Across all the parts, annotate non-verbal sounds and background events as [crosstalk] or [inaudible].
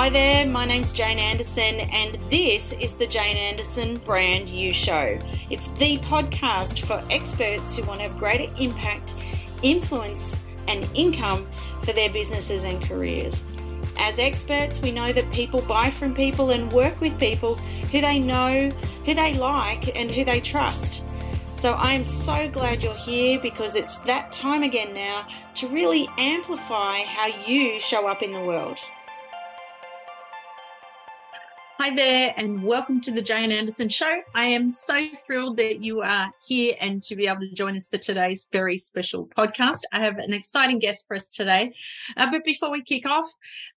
Hi there, my name's Jane Anderson, and this is the Jane Anderson Brand You Show. It's the podcast for experts who want to have greater impact, influence, and income for their businesses and careers. As experts, we know that people buy from people and work with people who they know, who they like, and who they trust. So I am so glad you're here because it's that time again now to really amplify how you show up in the world. Hi there, and welcome to the Jane Anderson Show. I am so thrilled that you are here and to be able to join us for today's very special podcast. I have an exciting guest for us today. Uh, but before we kick off,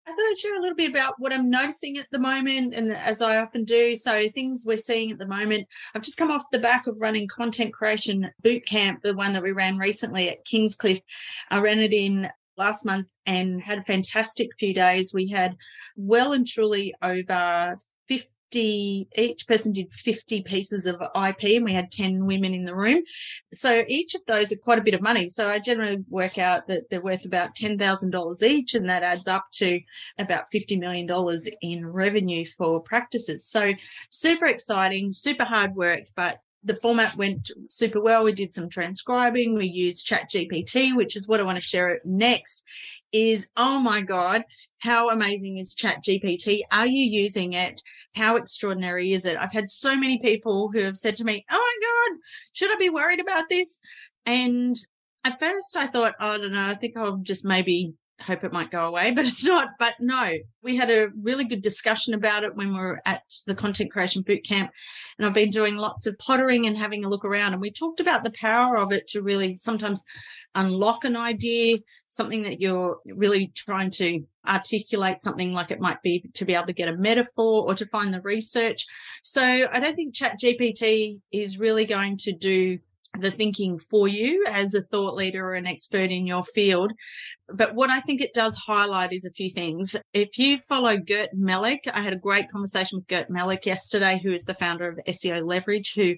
I thought I'd share a little bit about what I'm noticing at the moment, and as I often do. So, things we're seeing at the moment. I've just come off the back of running content creation boot camp, the one that we ran recently at Kingscliff. I ran it in last month and had a fantastic few days. We had well and truly over 50 each person did 50 pieces of ip and we had 10 women in the room so each of those are quite a bit of money so i generally work out that they're worth about $10000 each and that adds up to about $50 million in revenue for practices so super exciting super hard work but the format went super well. We did some transcribing. We used Chat GPT, which is what I want to share next. Is oh my God, how amazing is Chat GPT? Are you using it? How extraordinary is it? I've had so many people who have said to me, Oh my God, should I be worried about this? And at first I thought, oh, I don't know, I think I'll just maybe hope it might go away, but it's not. But no, we had a really good discussion about it when we were at the content creation boot camp. And I've been doing lots of pottering and having a look around. And we talked about the power of it to really sometimes unlock an idea, something that you're really trying to articulate something like it might be to be able to get a metaphor or to find the research. So I don't think Chat GPT is really going to do the thinking for you as a thought leader or an expert in your field. But what I think it does highlight is a few things. If you follow Gert Mellak, I had a great conversation with Gert Mellak yesterday, who is the founder of SEO Leverage, who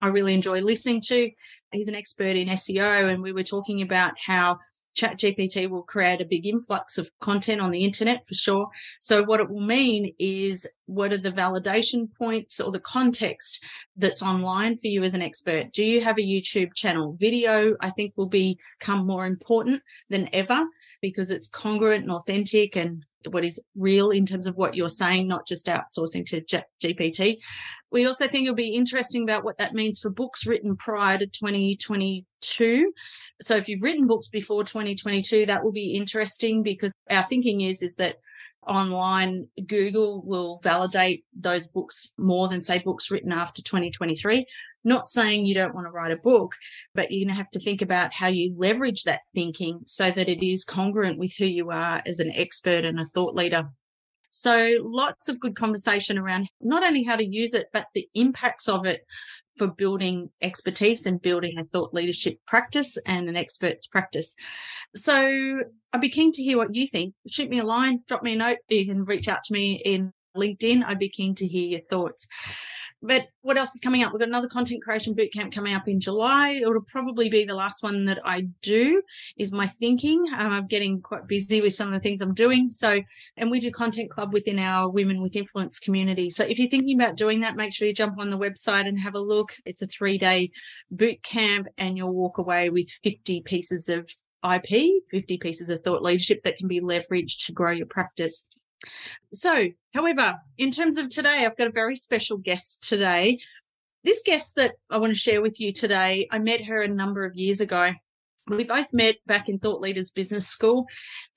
I really enjoy listening to. He's an expert in SEO, and we were talking about how ChatGPT will create a big influx of content on the internet for sure. So what it will mean is what are the validation points or the context that's online for you as an expert? Do you have a YouTube channel? Video, I think will become more important than ever because it's congruent and authentic and what is real in terms of what you're saying, not just outsourcing to GPT. We also think it'll be interesting about what that means for books written prior to 2022. So if you've written books before 2022, that will be interesting because our thinking is, is that online Google will validate those books more than say books written after 2023. Not saying you don't want to write a book, but you're going to have to think about how you leverage that thinking so that it is congruent with who you are as an expert and a thought leader. So lots of good conversation around not only how to use it, but the impacts of it for building expertise and building a thought leadership practice and an expert's practice. So I'd be keen to hear what you think. Shoot me a line, drop me a note. You can reach out to me in LinkedIn. I'd be keen to hear your thoughts. But what else is coming up? We've got another content creation bootcamp coming up in July. It'll probably be the last one that I do is my thinking. Um, I'm getting quite busy with some of the things I'm doing. So, and we do content club within our women with influence community. So if you're thinking about doing that, make sure you jump on the website and have a look. It's a three day boot camp and you'll walk away with 50 pieces of IP, 50 pieces of thought leadership that can be leveraged to grow your practice. So, however, in terms of today, I've got a very special guest today. This guest that I want to share with you today, I met her a number of years ago. We both met back in Thought Leaders Business School,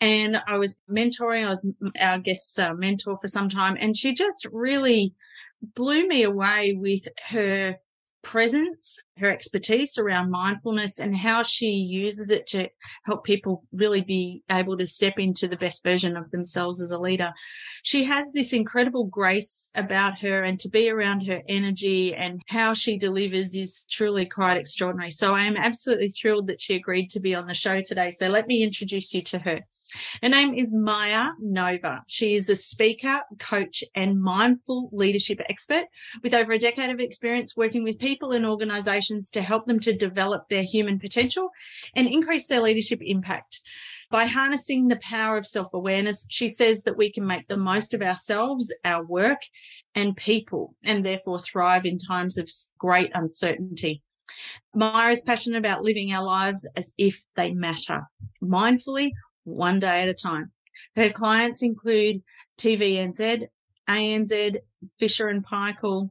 and I was mentoring. I was our guest's uh, mentor for some time, and she just really blew me away with her presence, her expertise around mindfulness and how she uses it to help people really be able to step into the best version of themselves as a leader. She has this incredible grace about her and to be around her energy and how she delivers is truly quite extraordinary. So I am absolutely thrilled that she agreed to be on the show today. So let me introduce you to her. Her name is Maya Nova. She is a speaker, coach, and mindful leadership expert with over a decade of experience working with people people and organizations to help them to develop their human potential and increase their leadership impact. By harnessing the power of self awareness, she says that we can make the most of ourselves, our work, and people, and therefore thrive in times of great uncertainty. Maya is passionate about living our lives as if they matter, mindfully, one day at a time. Her clients include TVNZ, ANZ, Fisher and Paykel,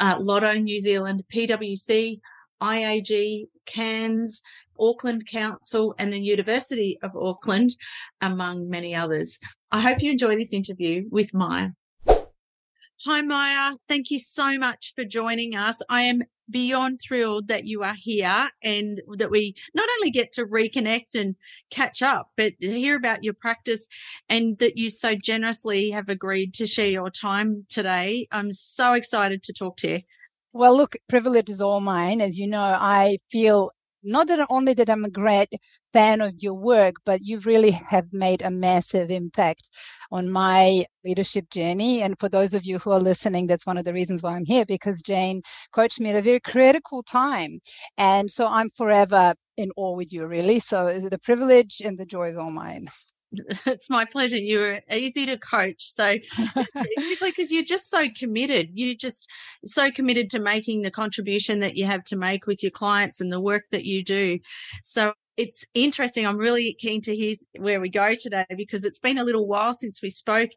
uh, Lotto New Zealand, PwC, IAG, CAANZ, Auckland Council, and the University of Auckland, among many others. I hope you enjoy this interview with Maya. Hi, Maya. Thank you so much for joining us. I am beyond thrilled that you are here and that we not only get to reconnect and catch up, but hear about your practice and that you so generously have agreed to share your time today. I'm so excited to talk to you. Well, look, privilege is all mine. As you know, I feel not that only that I'm a great fan of your work, but you really have made a massive impact on my leadership journey. And for those of you who are listening, that's one of the reasons why I'm here because Jane coached me at a very critical time. And so I'm forever in awe with you, really. So the privilege and the joy is all mine. [laughs] it's my pleasure. You're easy to coach. So, [laughs] because you're just so committed. You're just so committed to making the contribution that you have to make with your clients and the work that you do. So, it's interesting. I'm really keen to hear where we go today because it's been a little while since we spoke.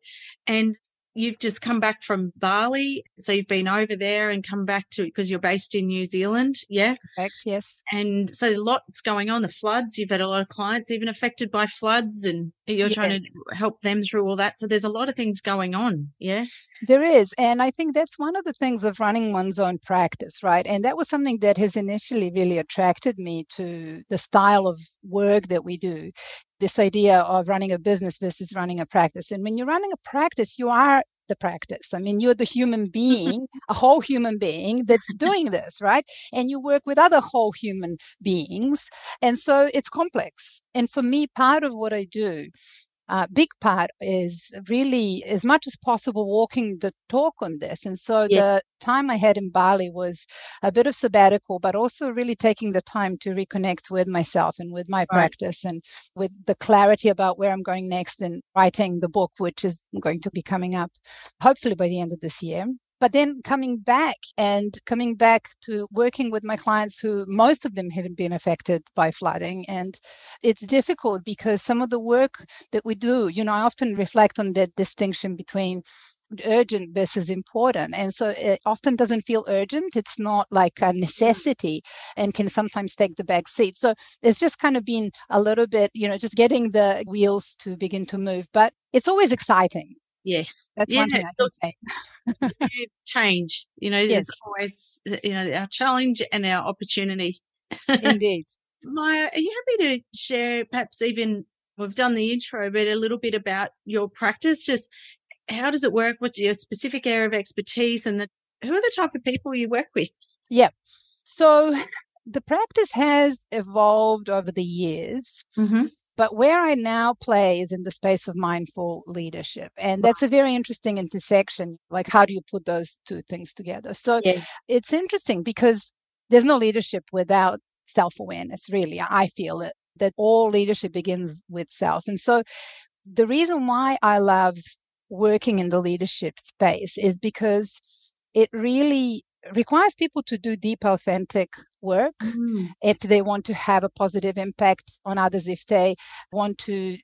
And you've just come back from Bali. So you've been over there and come back to because you're based in New Zealand. Yeah. Correct. Yes. And so a lot's going on. The floods, you've had a lot of clients even affected by floods and you're yes. trying to help them through all that. So there's a lot of things going on. Yeah. There is. And I think that's one of the things of running one's own practice, right? And that was something that has initially really attracted me to the style of work that we do this idea of running a business versus running a practice. And when you're running a practice, you are the practice. I mean, you're the human being, a whole human being that's doing this, right? And you work with other whole human beings. And so it's complex. And for me, part of what I do uh, big part is really as much as possible walking the talk on this. And so yeah. the time I had in Bali was a bit of sabbatical, but also really taking the time to reconnect with myself and with my right. practice and with the clarity about where I'm going next and writing the book, which is going to be coming up hopefully by the end of this year but then coming back and coming back to working with my clients who most of them haven't been affected by flooding. And it's difficult because some of the work that we do you know i often reflect on that distinction between urgent versus important. And so it often doesn't feel urgent. It's not like a mm. necessity and can sometimes take the back seat. So it's just kind of been a little bit you know just getting the wheels to begin to move. But it's always exciting Yes. That's yeah, one thing I can say. [laughs] change. You know, yes. it's always you know our challenge and our opportunity. Indeed. [laughs] Maya, are you happy to share perhaps even we've done the intro, but a little bit about your practice? Just how does it work? What's your specific area of expertise and the, who are the type of people you work with? Yeah. So the practice has evolved over the years. Mm-hmm. But where I now play is in the space of mindful leadership. And that's a very interesting intersection. Like, how do you put those two things together? So yes. it's interesting because there's no leadership without self awareness, really. I feel it that all leadership begins with self. And so the reason why I love working in the leadership space is because it really requires people to do deep, authentic work mm. if they want to have a positive impact on others, if they want to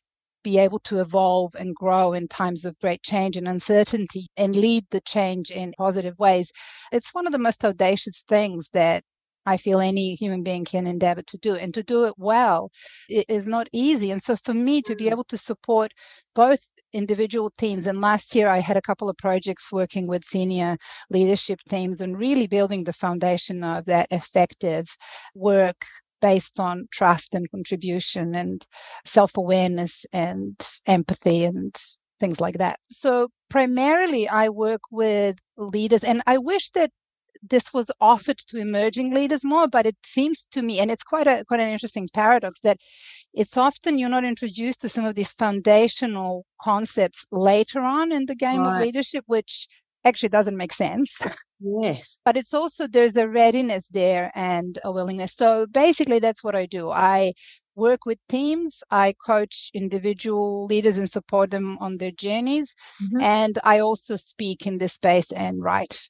be able to evolve and grow in times of great change and uncertainty and lead the change in positive ways. It's one of the most audacious things that I feel any human being can endeavor to do. And to do it well it is not easy. And so for me to be mm. able to support both individual teams. And last year, I had a couple of projects working with senior leadership teams and really building the foundation of that effective work based on trust and contribution and self awareness and empathy and things like that. So, primarily, I work with leaders, and I wish that this was offered to emerging leaders more, but it seems to me, and it's quite a quite an interesting paradox that it's often you're not introduced to some of these foundational concepts later on in the game right. of leadership, which actually doesn't make sense. Yes. But it's also there's a readiness there and a willingness. So basically that's what I do. I work with teams, I coach individual leaders and support them on their journeys. Mm-hmm. And I also speak in this space and write.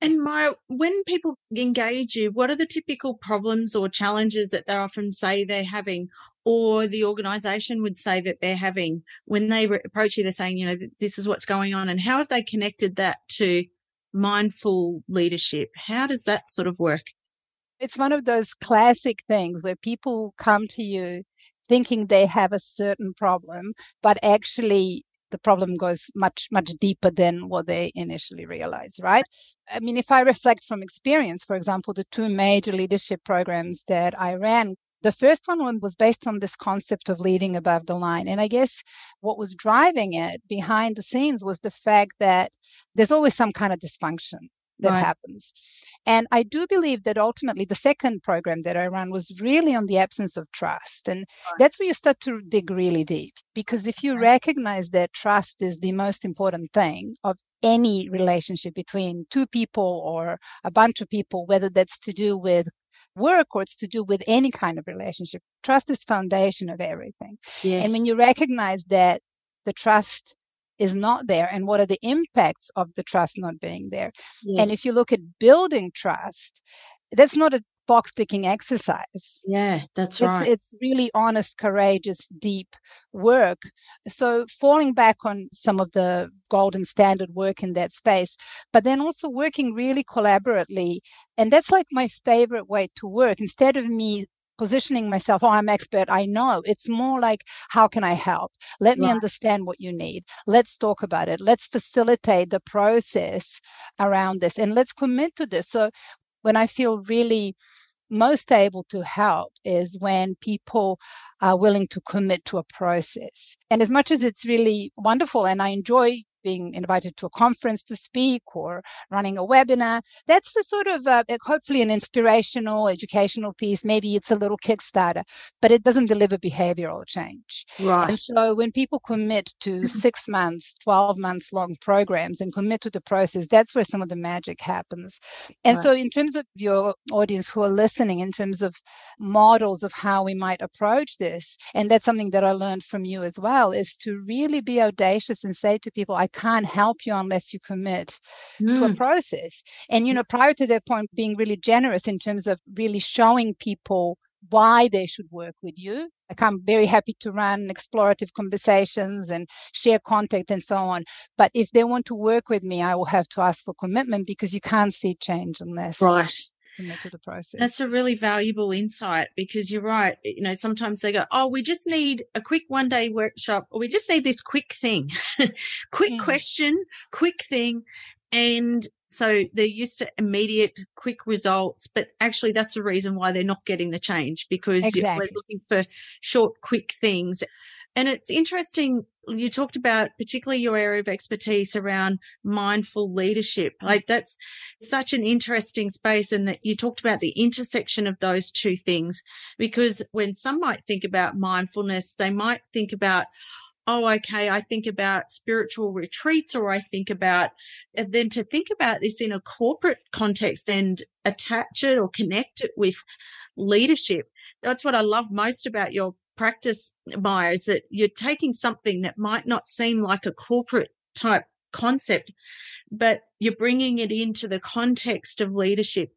And Maya, when people engage you, what are the typical problems or challenges that they often say they're having, or the organization would say that they're having when they approach you? They're saying, you know, this is what's going on. And how have they connected that to mindful leadership? How does that sort of work? It's one of those classic things where people come to you thinking they have a certain problem, but actually the problem goes much much deeper than what they initially realize right i mean if i reflect from experience for example the two major leadership programs that i ran the first one was based on this concept of leading above the line. And I guess what was driving it behind the scenes was the fact that there's always some kind of dysfunction that right. happens. And I do believe that ultimately the second program that I ran was really on the absence of trust. And right. that's where you start to dig really deep. Because if you recognize that trust is the most important thing of any relationship between two people or a bunch of people, whether that's to do with work or it's to do with any kind of relationship. Trust is foundation of everything. Yes. And when you recognize that the trust is not there and what are the impacts of the trust not being there. Yes. And if you look at building trust, that's not a box ticking exercise. Yeah, that's it's, right. It's really honest, courageous, deep work. So falling back on some of the golden standard work in that space, but then also working really collaboratively. And that's like my favorite way to work. Instead of me positioning myself, oh, I'm expert, I know. It's more like, how can I help? Let right. me understand what you need. Let's talk about it. Let's facilitate the process around this and let's commit to this. So when I feel really most able to help is when people are willing to commit to a process. And as much as it's really wonderful and I enjoy being invited to a conference to speak or running a webinar. That's the sort of uh, hopefully an inspirational, educational piece. Maybe it's a little Kickstarter, but it doesn't deliver behavioral change. Right. And so when people commit to [laughs] six months, 12 months long programs and commit to the process, that's where some of the magic happens. And right. so, in terms of your audience who are listening, in terms of models of how we might approach this, and that's something that I learned from you as well, is to really be audacious and say to people, I can't help you unless you commit mm. to a mm. process. And, you know, prior to that point, being really generous in terms of really showing people why they should work with you. Like I'm very happy to run explorative conversations and share contact and so on. But if they want to work with me, I will have to ask for commitment because you can't see change unless right to the process. That's a really valuable insight because you're right. You know, sometimes they go, Oh, we just need a quick one day workshop, or we just need this quick thing, [laughs] quick mm. question, quick thing. And so they're used to immediate, quick results, but actually that's the reason why they're not getting the change because exactly. you're always looking for short, quick things. And it's interesting. You talked about particularly your area of expertise around mindful leadership. Mm. Like that's such an interesting space. And that you talked about the intersection of those two things, because when some might think about mindfulness, they might think about, oh, okay, I think about spiritual retreats or I think about, and then to think about this in a corporate context and attach it or connect it with leadership. That's what I love most about your practice, Maya, is that you're taking something that might not seem like a corporate type concept, but you're bringing it into the context of leadership.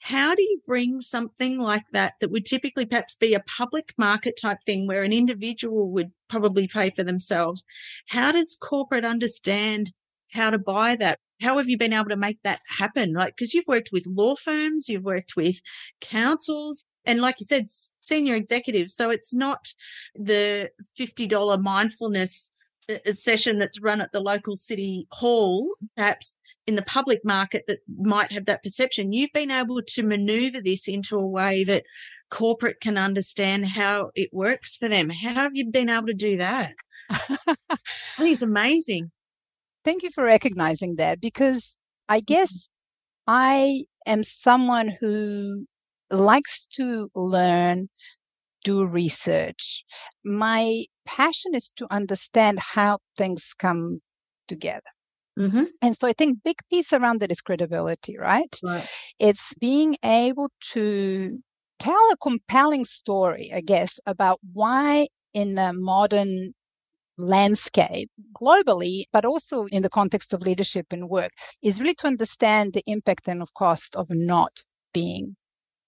How do you bring something like that that would typically perhaps be a public market type thing where an individual would probably pay for themselves? How does corporate understand how to buy that? How have you been able to make that happen? Like, because you've worked with law firms, you've worked with councils, and like you said, senior executives. So it's not the $50 mindfulness uh, session that's run at the local city hall, perhaps in the public market that might have that perception. You've been able to maneuver this into a way that corporate can understand how it works for them. How have you been able to do that? I think it's amazing. Thank you for recognizing that because I guess I am someone who likes to learn, do research. My passion is to understand how things come together. Mm-hmm. And so I think big piece around it is credibility, right? right? It's being able to tell a compelling story, I guess, about why in the modern landscape globally, but also in the context of leadership and work, is really to understand the impact and of cost of not being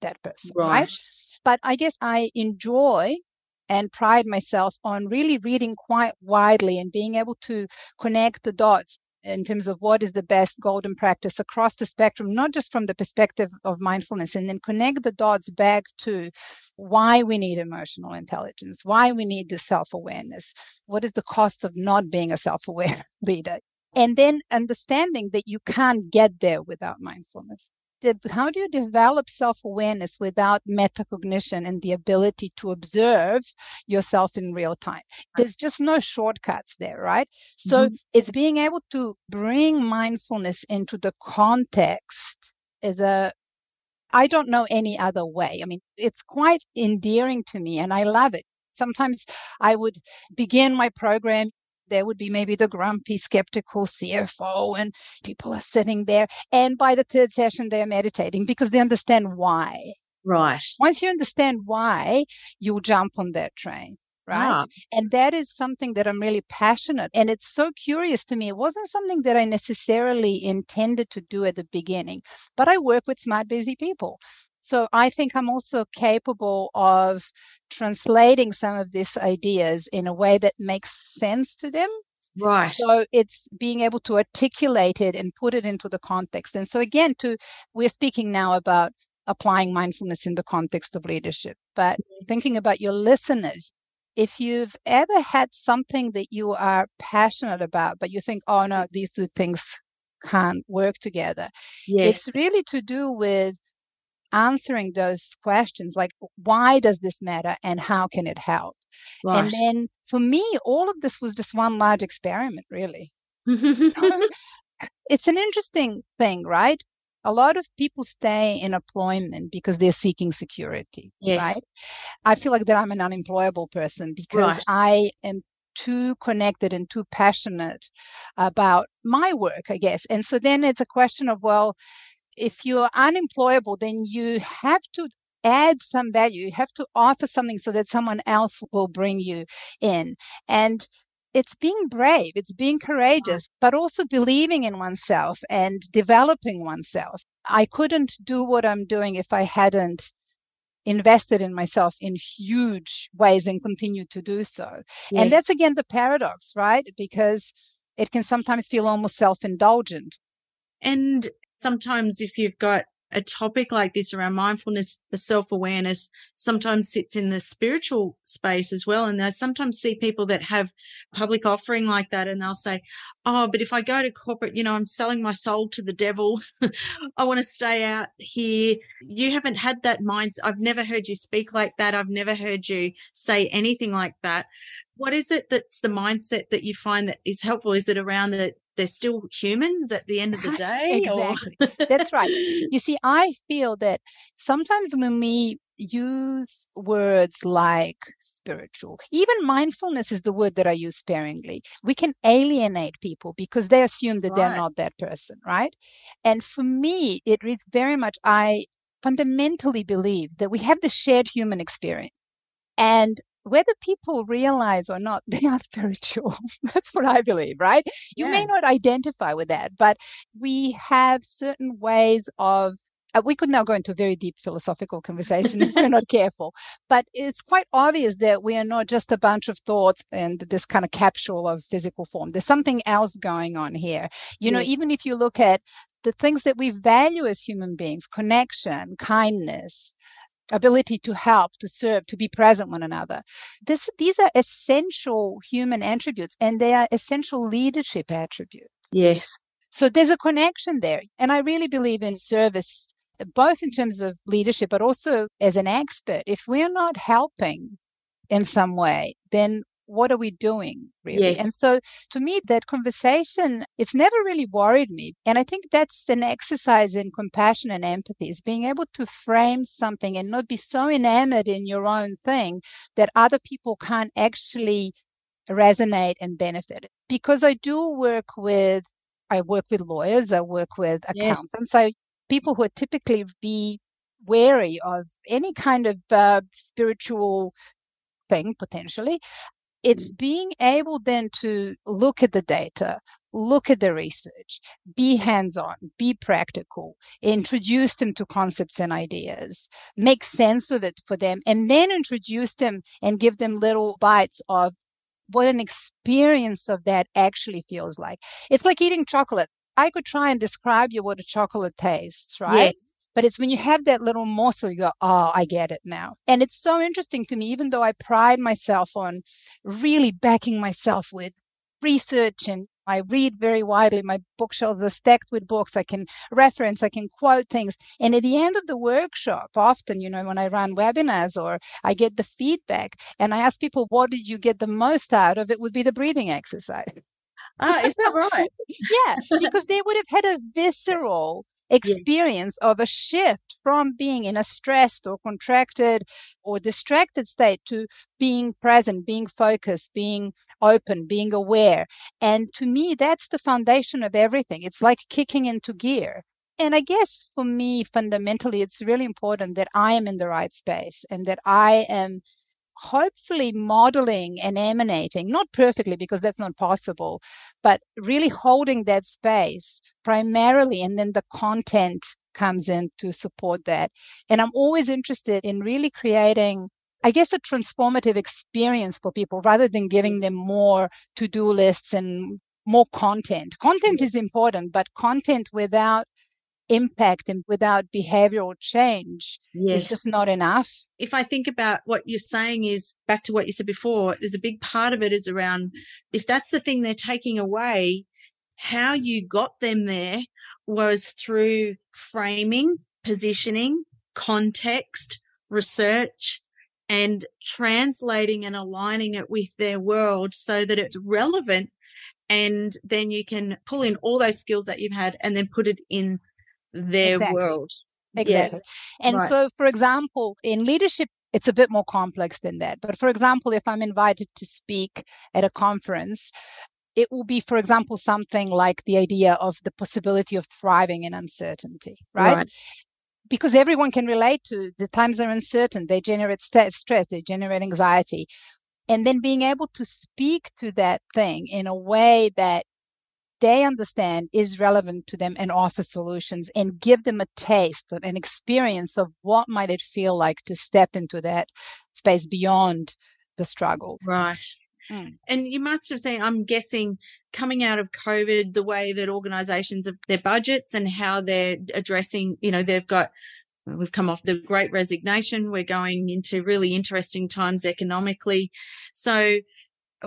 that person. Right. right? But I guess I enjoy and pride myself on really reading quite widely and being able to connect the dots in terms of what is the best golden practice across the spectrum, not just from the perspective of mindfulness, and then connect the dots back to why we need emotional intelligence, why we need the self awareness, what is the cost of not being a self aware [laughs] leader, and then understanding that you can't get there without mindfulness how do you develop self-awareness without metacognition and the ability to observe yourself in real time there's just no shortcuts there right so mm-hmm. it's being able to bring mindfulness into the context is a I don't know any other way. I mean, it's quite endearing to me and I love it. Sometimes I would begin my program there would be maybe the grumpy, skeptical CFO, and people are sitting there. And by the third session, they're meditating because they understand why. Right. Once you understand why, you'll jump on that train. Right. And that is something that I'm really passionate. And it's so curious to me. It wasn't something that I necessarily intended to do at the beginning, but I work with smart, busy people. So I think I'm also capable of translating some of these ideas in a way that makes sense to them. Right. So it's being able to articulate it and put it into the context. And so again, to we're speaking now about applying mindfulness in the context of leadership, but yes. thinking about your listeners. If you've ever had something that you are passionate about, but you think, oh no, these two things can't work together. Yes. It's really to do with answering those questions like why does this matter and how can it help right. and then for me all of this was just one large experiment really [laughs] it's an interesting thing right a lot of people stay in employment because they're seeking security yes. right i feel like that i'm an unemployable person because right. i am too connected and too passionate about my work i guess and so then it's a question of well if you're unemployable, then you have to add some value. You have to offer something so that someone else will bring you in. And it's being brave, it's being courageous, but also believing in oneself and developing oneself. I couldn't do what I'm doing if I hadn't invested in myself in huge ways and continue to do so. Yes. And that's again the paradox, right? Because it can sometimes feel almost self indulgent. And sometimes if you've got a topic like this around mindfulness, the self awareness sometimes sits in the spiritual space as well. And I sometimes see people that have public offering like that and they'll say, Oh, but if I go to corporate, you know, I'm selling my soul to the devil. [laughs] I want to stay out here. You haven't had that mind. I've never heard you speak like that. I've never heard you say anything like that. What is it that's the mindset that you find that is helpful? Is it around the they're still humans at the end of the day. exactly. That's right. You see, I feel that sometimes when we use words like spiritual, even mindfulness is the word that I use sparingly. We can alienate people because they assume that right. they're not that person, right? And for me, it is very much, I fundamentally believe that we have the shared human experience. And whether people realize or not, [laughs] they are spiritual. That's what I believe, right? You yeah. may not identify with that, but we have certain ways of uh, we could now go into a very deep philosophical conversation if we're not [laughs] careful. But it's quite obvious that we are not just a bunch of thoughts and this kind of capsule of physical form. There's something else going on here. You yes. know, even if you look at the things that we value as human beings connection, kindness, ability to help, to serve, to be present one another. This, these are essential human attributes and they are essential leadership attributes. Yes. So there's a connection there. And I really believe in service, both in terms of leadership, but also as an expert. If we're not helping in some way, then what are we doing really yes. and so to me that conversation it's never really worried me and i think that's an exercise in compassion and empathy is being able to frame something and not be so enamored in your own thing that other people can't actually resonate and benefit because i do work with i work with lawyers i work with accountants yes. so people who are typically be wary of any kind of uh, spiritual thing potentially it's being able then to look at the data look at the research be hands-on be practical introduce them to concepts and ideas make sense of it for them and then introduce them and give them little bites of what an experience of that actually feels like. It's like eating chocolate. I could try and describe you what a chocolate tastes right? Yes. But it's when you have that little morsel, you go, oh, I get it now. And it's so interesting to me, even though I pride myself on really backing myself with research and I read very widely. My bookshelves are stacked with books. I can reference, I can quote things. And at the end of the workshop, often, you know, when I run webinars or I get the feedback and I ask people, what did you get the most out of it? Would be the breathing exercise. Ah, is that [laughs] right? yeah, because they would have had a visceral experience yes. of a shift from being in a stressed or contracted or distracted state to being present, being focused, being open, being aware. And to me, that's the foundation of everything. It's like kicking into gear. And I guess for me, fundamentally, it's really important that I am in the right space and that I am hopefully modeling and emanating, not perfectly because that's not possible, but really holding that space primarily, and then the content comes in to support that. And I'm always interested in really creating, I guess, a transformative experience for people rather than giving them more to do lists and more content. Content is important, but content without impact and without behavioral change yes. is just not enough. If I think about what you're saying is back to what you said before, there's a big part of it is around if that's the thing they're taking away, how you got them there was through framing, positioning, context, research, and translating and aligning it with their world so that it's relevant. And then you can pull in all those skills that you've had and then put it in their exactly. world. Exactly. Yeah. And right. so, for example, in leadership, it's a bit more complex than that. But for example, if I'm invited to speak at a conference, it will be, for example, something like the idea of the possibility of thriving in uncertainty, right? right. Because everyone can relate to the times are uncertain, they generate st- stress, they generate anxiety. And then being able to speak to that thing in a way that they understand is relevant to them and offer solutions and give them a taste an experience of what might it feel like to step into that space beyond the struggle right mm. and you must have seen i'm guessing coming out of covid the way that organizations have their budgets and how they're addressing you know they've got We've come off the great resignation. We're going into really interesting times economically. So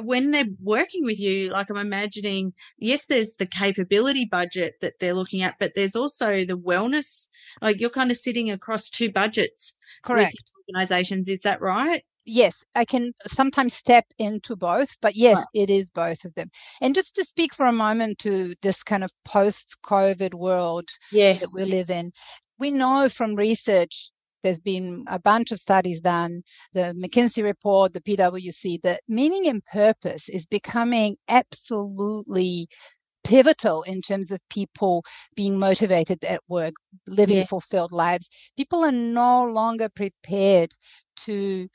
when they're working with you, like I'm imagining, yes, there's the capability budget that they're looking at, but there's also the wellness. Like you're kind of sitting across two budgets. Correct. organizations. Is that right? Yes, I can sometimes step into both, but yes, right. it is both of them. And just to speak for a moment to this kind of post COVID world yes. that we live in, we know from research there's been a bunch of studies done, the McKinsey report, the PwC, that meaning and purpose is becoming absolutely pivotal in terms of people being motivated at work, living yes. fulfilled lives. People are no longer prepared to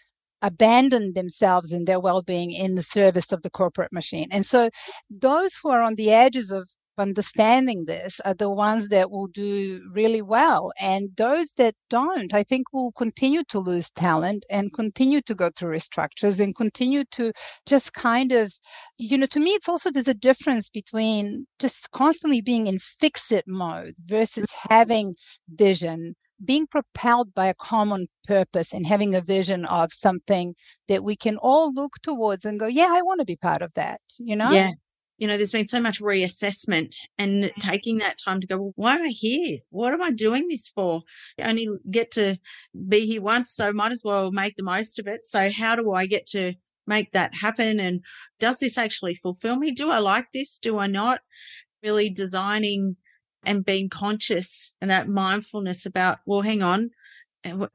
abandon themselves and their well-being in the service of the corporate machine. And so those who are on the edges of understanding this are the ones that will do really well. And those that don't, I think will continue to lose talent and continue to go through restructures and continue to just kind of, you know, to me, it's also there's a difference between just constantly being in fix it mode versus mm-hmm. having vision being propelled by a common purpose and having a vision of something that we can all look towards and go, yeah, I want to be part of that, you know? Yeah you know, there's been so much reassessment and mm. taking that time to go, well, why am I here? What am I doing this for? I only get to be here once, so might as well make the most of it. So, how do I get to make that happen? And does this actually fulfill me? Do I like this? Do I not? Really designing and being conscious and that mindfulness about, well, hang on,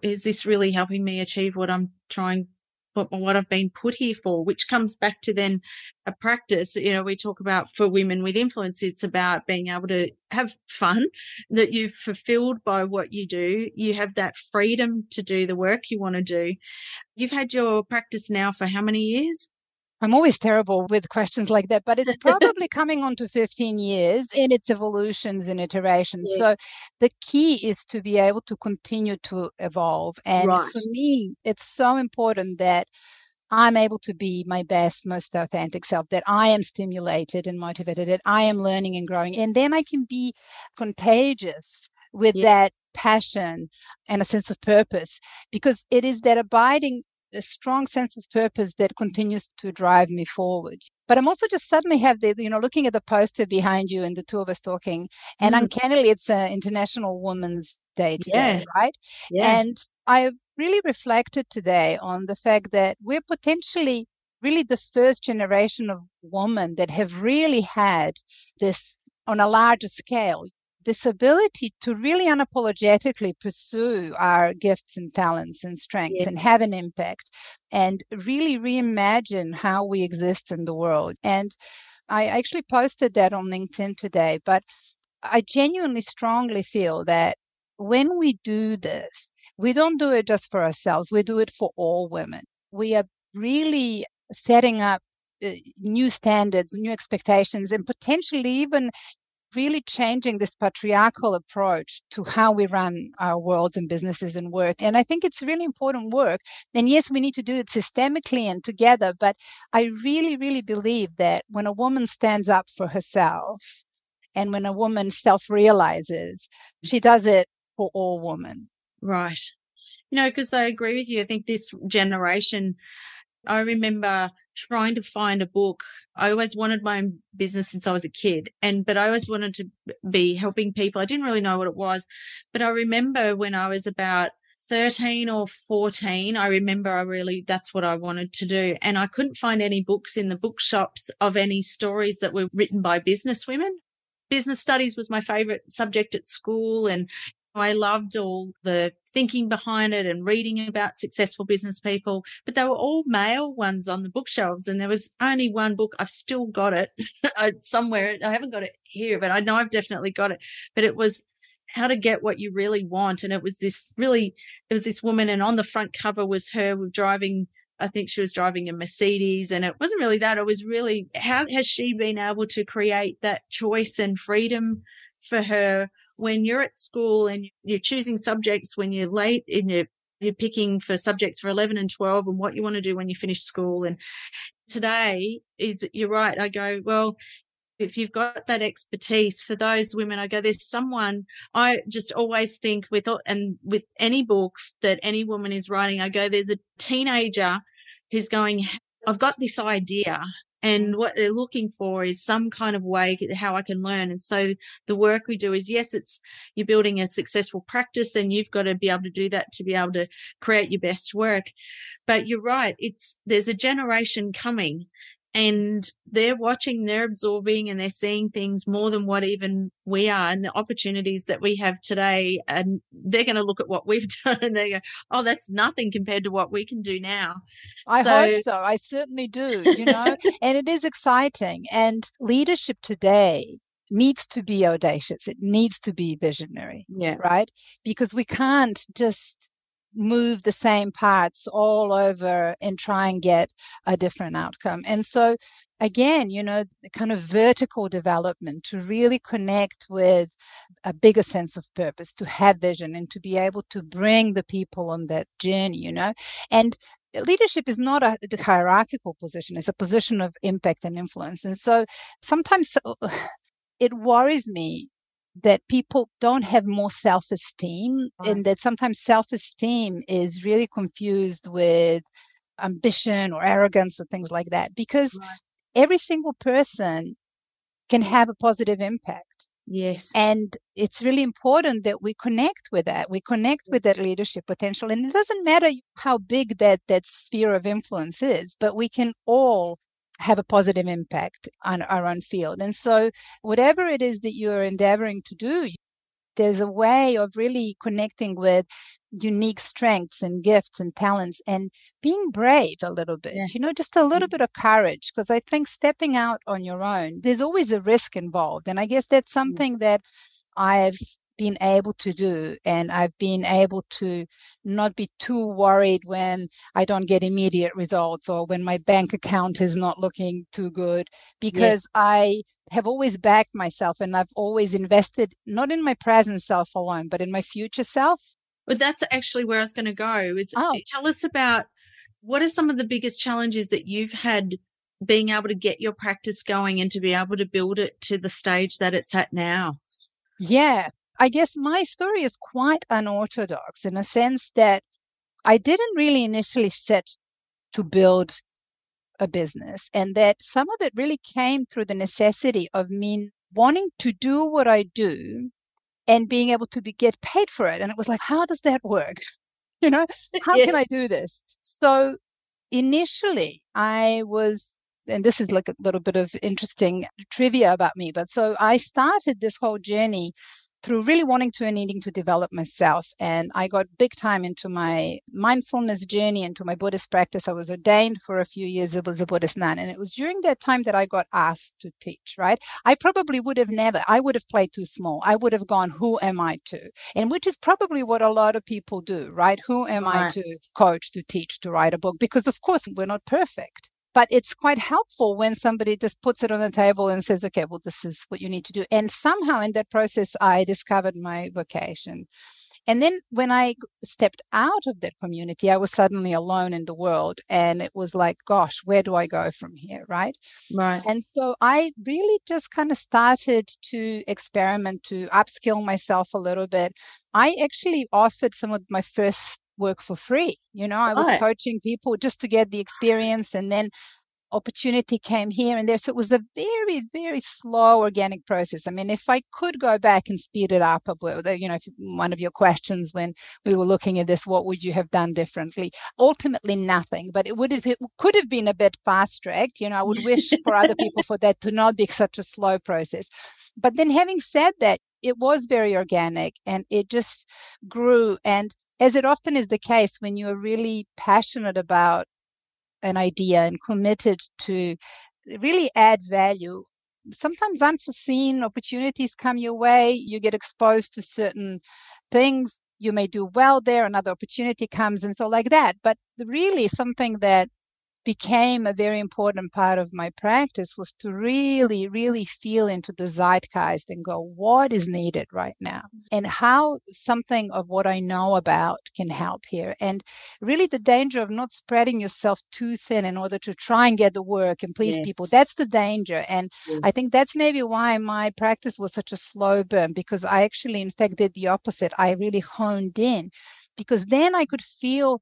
is this really helping me achieve what I'm trying what, what I've been put here for, which comes back to then a practice. You know, we talk about for women with influence, it's about being able to have fun, [laughs] that you're fulfilled by what you do. You have that freedom to do the work you want to do. You've had your practice now for how many years? I'm always terrible with questions like that, but it's [laughs] probably coming on to 15 years in its evolutions and iterations. Yes. So the key is to be able to continue to evolve. And right. for me, it's so important that I'm able to be my best, most authentic self, that I am stimulated and motivated, that I am learning and growing. And then I can be contagious with yeah. that passion and a sense of purpose because it is that abiding a strong sense of purpose that continues to drive me forward. But I'm also just suddenly have the, you know, looking at the poster behind you and the two of us talking, and mm-hmm. uncannily it's an International Women's Day today, yeah. right? Yeah. And I really reflected today on the fact that we're potentially really the first generation of women that have really had this on a larger scale this ability to really unapologetically pursue our gifts and talents and strengths yes. and have an impact and really reimagine how we exist in the world. And I actually posted that on LinkedIn today, but I genuinely strongly feel that when we do this, we don't do it just for ourselves, we do it for all women. We are really setting up uh, new standards, new expectations, and potentially even really changing this patriarchal approach to how we run our worlds and businesses and work. And I think it's really important work. And yes, we need to do it systemically and together. But I really, really believe that when a woman stands up for herself and when a woman self realizes, she does it for all women. Right. You know, because I agree with you. I think this generation I remember trying to find a book. I always wanted my own business since I was a kid and, but I always wanted to be helping people. I didn't really know what it was, but I remember when I was about 13 or 14, I remember I really, that's what I wanted to do. And I couldn't find any books in the bookshops of any stories that were written by business women. Business studies was my favorite subject at school. And I loved all the thinking behind it and reading about successful business people, but they were all male ones on the bookshelves. And there was only one book. I've still got it [laughs] uh, somewhere. I haven't got it here, but I know I've definitely got it. But it was how to get what you really want. And it was this really, it was this woman, and on the front cover was her driving. I think she was driving a Mercedes, and it wasn't really that. It was really how has she been able to create that choice and freedom for her when you're at school and you're choosing subjects when you're late and you're, you're picking for subjects for 11 and 12 and what you want to do when you finish school. And today is, you're right. I go, well, if you've got that expertise for those women, I go, there's someone I just always think with, and with any book that any woman is writing, I go, there's a teenager who's going, I've got this idea and what they're looking for is some kind of way how I can learn. And so the work we do is yes, it's you're building a successful practice and you've got to be able to do that to be able to create your best work. But you're right. It's there's a generation coming and they're watching, they're absorbing, and they're seeing things more than what even we are, and the opportunities that we have today. And they're going to look at what we've [laughs] done and they go, "Oh, that's nothing compared to what we can do now." I so, hope so. I certainly do. You know, [laughs] and it is exciting. And leadership today needs to be audacious. It needs to be visionary. Yeah. Right. Because we can't just move the same parts all over and try and get a different outcome. And so, again, you know, the kind of vertical development to really connect with a bigger sense of purpose, to have vision, and to be able to bring the people on that journey, you know. And leadership is not a hierarchical position, it's a position of impact and influence. And so sometimes [sighs] it worries me that people don't have more self esteem, right. and that sometimes self esteem is really confused with ambition or arrogance or things like that because right. every single person can have a positive impact. Yes. And it's really important that we connect with that. We connect with that leadership potential. And it doesn't matter how big that, that sphere of influence is, but we can all have a positive impact on our own field. And so, whatever it is that you're endeavoring to do, there's a way of really connecting with unique strengths and gifts and talents and being brave a little bit yeah. you know just a little mm-hmm. bit of courage because i think stepping out on your own there's always a risk involved and i guess that's something that i've been able to do and i've been able to not be too worried when i don't get immediate results or when my bank account is not looking too good because i have always backed myself and i've always invested not in my present self alone but in my future self. Well, that's actually where i was going to go is oh. tell us about what are some of the biggest challenges that you've had being able to get your practice going and to be able to build it to the stage that it's at now? Yeah I guess my story is quite unorthodox in a sense that I didn't really initially set to build a business, and that some of it really came through the necessity of me wanting to do what I do and being able to be, get paid for it. And it was like, how does that work? [laughs] You know, [laughs] how can I do this? So initially, I was and this is like a little bit of interesting trivia about me. But so I started this whole journey through really wanting to and needing to develop myself. And I got big time into my mindfulness journey, into my Buddhist practice. I was ordained for a few years as a Buddhist nun. And it was during that time that I got asked to teach, right? I probably would have never, I would have played too small. I would have gone, who am I to? And which is probably what a lot of people do, right? Who am right. I to coach, to teach, to write a book? Because of course we're not perfect but it's quite helpful when somebody just puts it on the table and says okay well this is what you need to do. And somehow in that process i discovered my vocation. And then when i stepped out of that community i was suddenly alone in the world and it was like gosh where do i go from here? Right? Right. And so i really just kind of started to experiment to upskill myself a little bit. I actually offered some of my first work for free. You know, I was right. coaching people just to get the experience and then opportunity came here and there. So it was a very, very slow organic process. I mean, if I could go back and speed it up, a little, you know, if one of your questions when we were looking at this, what would you have done differently? Ultimately, nothing, but it would have, it could have been a bit fast tracked. You know, I would wish [laughs] for other people for that to not be such a slow process. But then having said that, it was very organic and it just grew. And as it often is the case when you are really passionate about an idea and committed to really add value sometimes unforeseen opportunities come your way you get exposed to certain things you may do well there another opportunity comes and so like that. But really something that became a very important part of my practice was to really, really feel into the zeitgeist and go, what is needed right now? And how something of what I know about can help here. And really the danger of not spreading yourself too thin in order to try and get the work and please yes. people. That's the danger. And yes. I think that's maybe why my practice was such a slow burn because I actually, in fact, did the opposite. I really honed in because then I could feel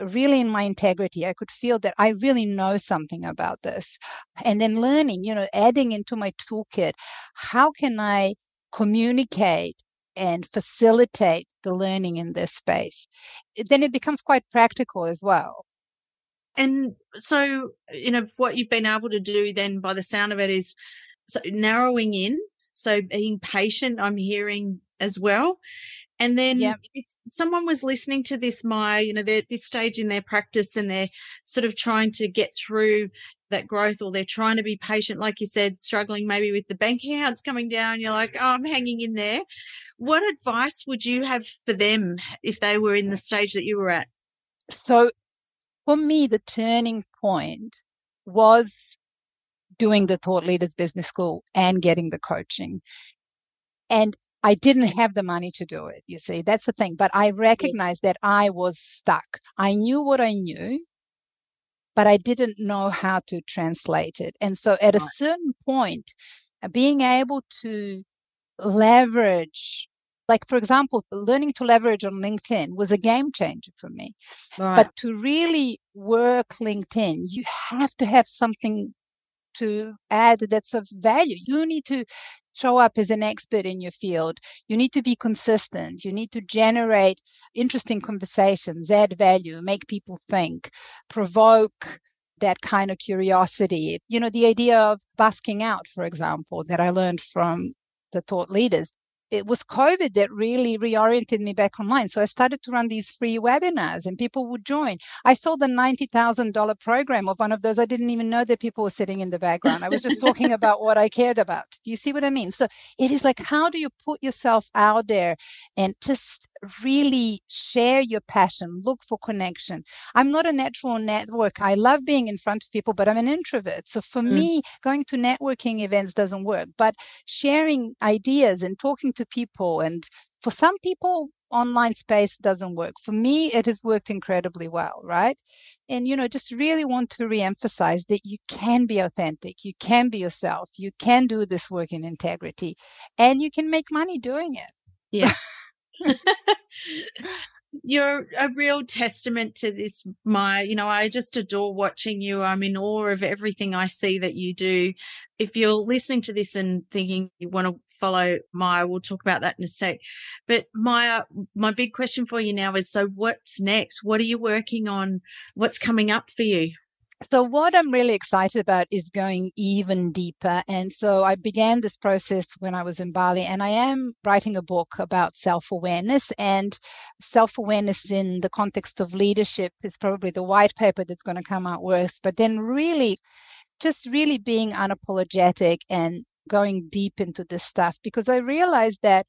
really in my integrity. I could feel that I really know something about this. And then learning, you know, adding into my toolkit, how can I communicate and facilitate the learning in this space? Then it becomes quite practical as well. And so, you know, what you've been able to do then by the sound of it is so narrowing in. So being patient, I'm hearing as well. And then yep. if someone was listening to this, my, you know, they're at this stage in their practice and they're sort of trying to get through that growth or they're trying to be patient, like you said, struggling maybe with the bank accounts coming down, you're like, oh, I'm hanging in there. What advice would you have for them if they were in the stage that you were at? So for me, the turning point was doing the Thought Leaders Business School and getting the coaching. And I didn't have the money to do it. You see, that's the thing. But I recognized that I was stuck. I knew what I knew, but I didn't know how to translate it. And so at a certain point, uh, being able to leverage like for example learning to leverage on linkedin was a game changer for me right. but to really work linkedin you have to have something to add that's of value. You need to show up as an expert in your field. You need to be consistent. You need to generate interesting conversations, add value, make people think, provoke that kind of curiosity. You know, the idea of busking out, for example, that I learned from the thought leaders. It was COVID that really reoriented me back online. So I started to run these free webinars and people would join. I saw the $90,000 program of one of those. I didn't even know that people were sitting in the background. I was just talking [laughs] about what I cared about. Do you see what I mean? So it is like, how do you put yourself out there and just really share your passion, look for connection. I'm not a natural network. I love being in front of people, but I'm an introvert. So for mm. me, going to networking events doesn't work. But sharing ideas and talking to people, and for some people, online space doesn't work. For me, it has worked incredibly well, right? And, you know, just really want to reemphasize that you can be authentic, you can be yourself, you can do this work in integrity, and you can make money doing it. Yeah. [laughs] You're a real testament to this, My, You know, I just adore watching you. I'm in awe of everything I see that you do. If you're listening to this and thinking you want to follow Maya, we'll talk about that in a sec. But Maya, my big question for you now is so what's next? What are you working on? What's coming up for you? So, what I'm really excited about is going even deeper. And so, I began this process when I was in Bali, and I am writing a book about self awareness. And self awareness in the context of leadership is probably the white paper that's going to come out worse. But then, really, just really being unapologetic and going deep into this stuff because I realized that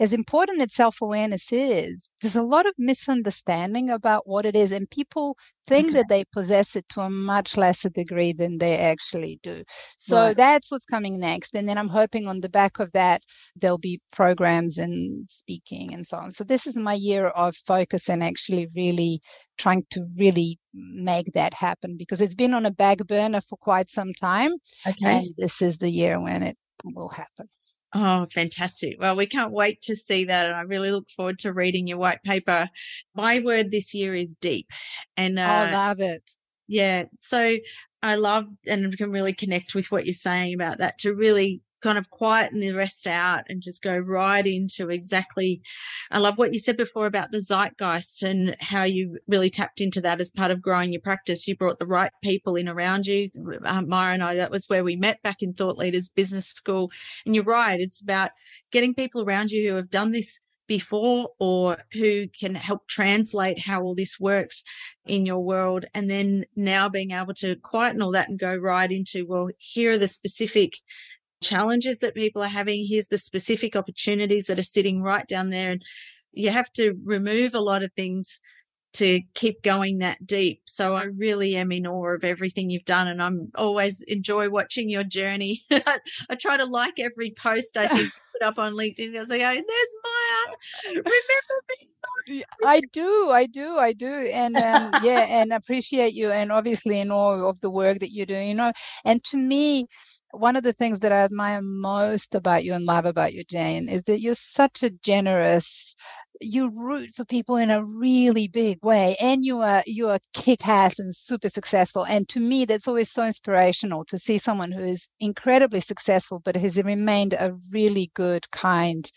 as important as self awareness is, there's a lot of misunderstanding about what it is, and people think okay. that they possess it to a much lesser degree than they actually do. So that's what's coming next. And then I'm hoping on the back of that, there'll be programs and speaking and so on. So this is my year of focus and actually really trying to really make that happen because it's been on a back burner for quite some time. Okay. And this is the year when it will happen. Oh, fantastic. Well, we can't wait to see that. And I really look forward to reading your white paper. My word this year is deep. And uh, I love it. Yeah. So I love and can really connect with what you're saying about that to really kind of quieten the rest out and just go right into exactly. I love what you said before about the zeitgeist and how you really tapped into that as part of growing your practice. You brought the right people in around you. Um, Maya and I, that was where we met back in Thought Leaders Business School. And you're right, it's about getting people around you who have done this before or who can help translate how all this works in your world and then now being able to quieten all that and go right into well here are the specific challenges that people are having. Here's the specific opportunities that are sitting right down there. And you have to remove a lot of things to keep going that deep. So I really am in awe of everything you've done and I'm always enjoy watching your journey. [laughs] I try to like every post I think [laughs] put up on LinkedIn. I was like, oh, there's Maya. Remember me? I do, I do, I do. And um, yeah, and appreciate you and obviously in awe of the work that you do, you know. And to me, one of the things that I admire most about you and love about you, Jane, is that you're such a generous. You root for people in a really big way, and you are you are kick-ass and super successful. And to me, that's always so inspirational to see someone who is incredibly successful, but has remained a really good, kind,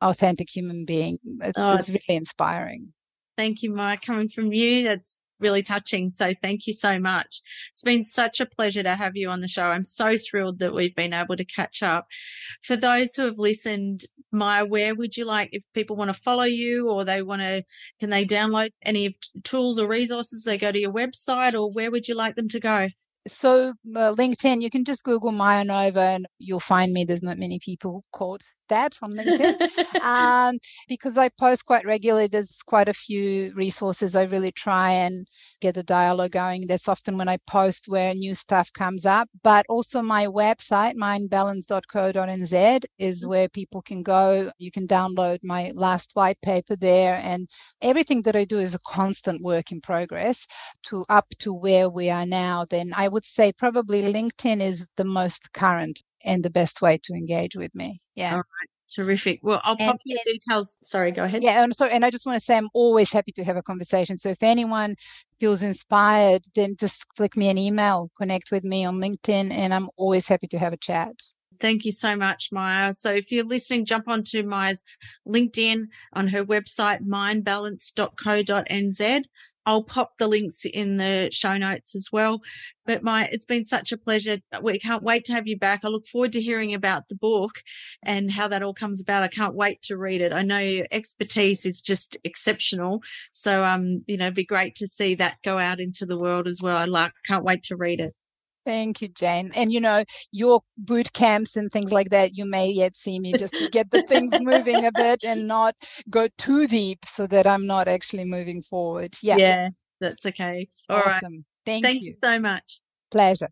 authentic human being. It's, oh, it's really inspiring. Thank you, Mike. Coming from you, that's really touching. So thank you so much. It's been such a pleasure to have you on the show. I'm so thrilled that we've been able to catch up. For those who have listened, Maya, where would you like if people want to follow you or they want to, can they download any of tools or resources? They go to your website or where would you like them to go? So uh, LinkedIn, you can just Google Maya Nova and you'll find me. There's not many people called that on LinkedIn um, because I post quite regularly. There's quite a few resources. I really try and get a dialogue going. That's often when I post where new stuff comes up. But also my website, mindbalance.co.nz, is mm-hmm. where people can go. You can download my last white paper there. And everything that I do is a constant work in progress to up to where we are now. Then I would say probably LinkedIn is the most current and the best way to engage with me. Yeah. All right. Terrific. Well, I'll pop your details. Sorry, go ahead. Yeah, and so and I just want to say I'm always happy to have a conversation. So if anyone feels inspired, then just click me an email, connect with me on LinkedIn, and I'm always happy to have a chat. Thank you so much, Maya. So if you're listening, jump onto Maya's LinkedIn on her website, mindbalance.co.nz. I'll pop the links in the show notes as well. But my, it's been such a pleasure. We can't wait to have you back. I look forward to hearing about the book and how that all comes about. I can't wait to read it. I know your expertise is just exceptional. So, um, you know, it'd be great to see that go out into the world as well. I like, can't wait to read it. Thank you, Jane. And you know, your boot camps and things like that, you may yet see me just to get the things moving a bit and [laughs] not go too deep so that I'm not actually moving forward. Yeah. Yeah, that's okay. All awesome. right. Thank, Thank you. you so much. Pleasure.